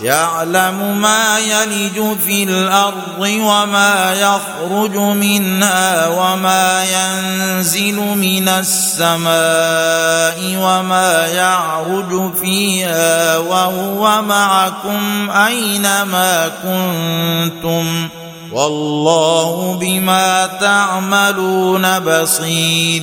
يعلم ما يلج في الأرض وما يخرج منها وما ينزل من السماء وما يعرج فيها وهو معكم أينما كنتم والله بما تعملون بصير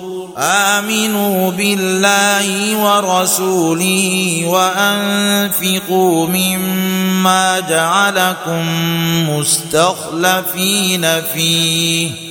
آمنوا بالله ورسوله وأنفقوا مما جعلكم مستخلفين فيه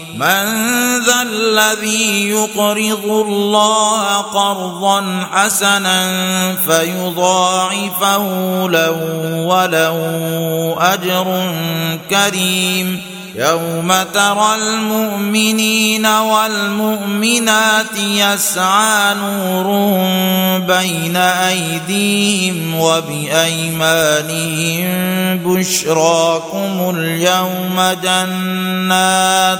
من ذا الذي يقرض الله قرضا حسنا فيضاعفه له وله أجر كريم. يوم ترى المؤمنين والمؤمنات يسعى نورهم بين أيديهم وبأيمانهم بشراكم اليوم جنات.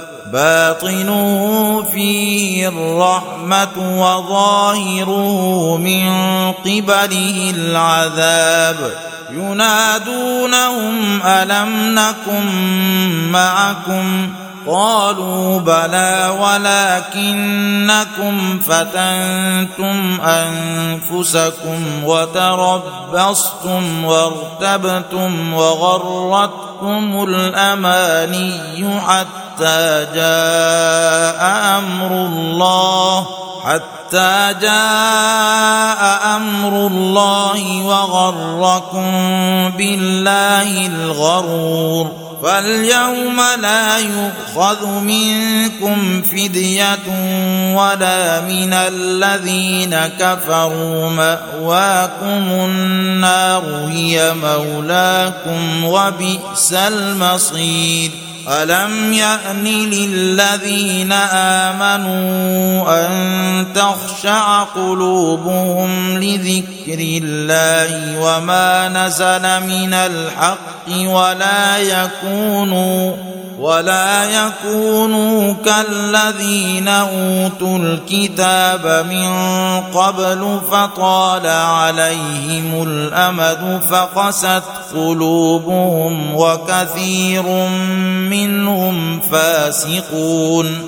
باطنه فيه الرحمة وظاهره من قبله العذاب. ينادونهم ألم نكن معكم؟ قالوا بلى ولكنكم فتنتم أنفسكم وتربصتم وارتبتم وغرتكم الأماني حتى جاء أمر الله حتى جاء أمر الله وغركم بالله الغرور. فاليوم لا يؤخذ منكم فدية ولا من الذين كفروا. مأواكم النار هي مولاكم وبئس المصير. ألم يأن للذين آمنوا أن تخشع قلوبهم لذكر الله وما نزل من الحق ولا يكونوا ولا يكونوا كالذين أوتوا الكتاب من قبل فطال عليهم الأمد فقست قلوبهم وكثير منهم فاسقون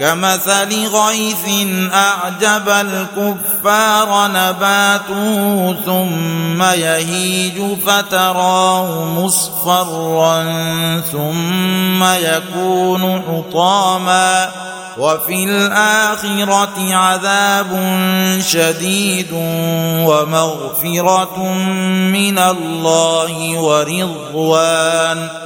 كمثل غيث أعجب الكفار نباته ثم يهيج فتراه مصفرا ثم يكون حطاما وفي الآخرة عذاب شديد ومغفرة من الله ورضوان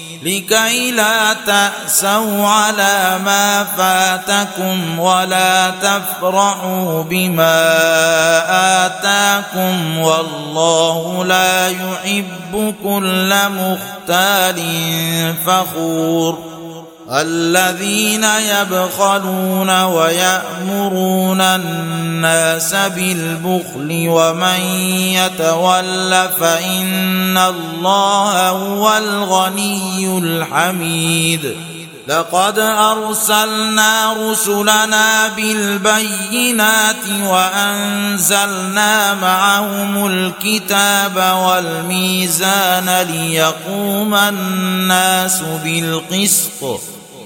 لكي لا تأسوا على ما فاتكم ولا تفرحوا بما آتاكم والله لا يحب كل مختال فخور. الذين يبخلون ويأمرون الناس بالبخل ومن يتول فإن الله هو الغني الحميد. لقد أرسلنا رسلنا بالبينات وأنزلنا معهم الكتاب والميزان ليقوم الناس بالقسط.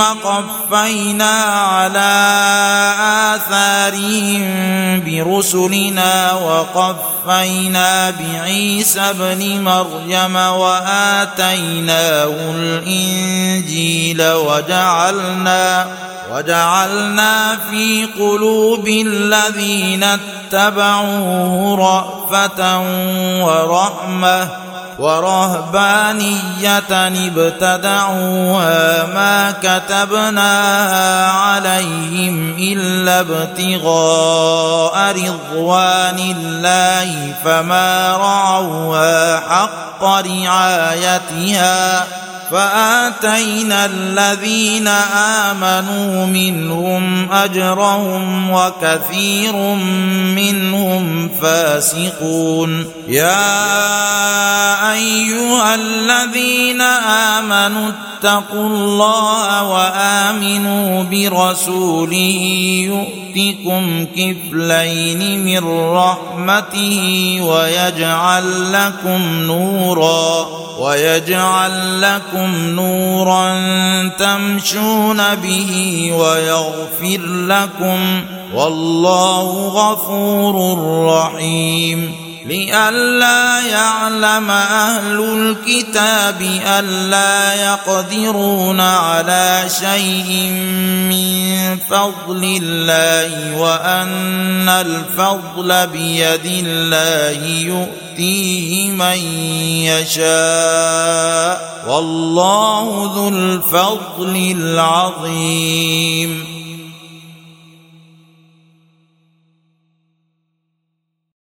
قفينا على آثارهم برسلنا وقفينا بعيسى ابن مريم وآتيناه الإنجيل وجعلنا وجعلنا في قلوب الذين اتبعوه رأفة ورحمة ورهبانية ابتدعوها ما كتبناها عليهم إلا ابتغاء رضوان الله فما رعوها حق رعايتها فآتينا الذين آمنوا منهم أجرهم وكثير منهم فاسقون. يا أيها الذين آمنوا اتقوا الله وآمنوا برسوله يؤتكم كفلين من رحمته ويجعل لكم نورا ويجعل لكم نورا تمشون به ويغفر لكم والله غفور رحيم لئلا يعلم أهل الكتاب ألا يقدرون على شيء من فضل الله وأن الفضل بيد الله يؤتيه من يشاء. والله ذو الفضل العظيم.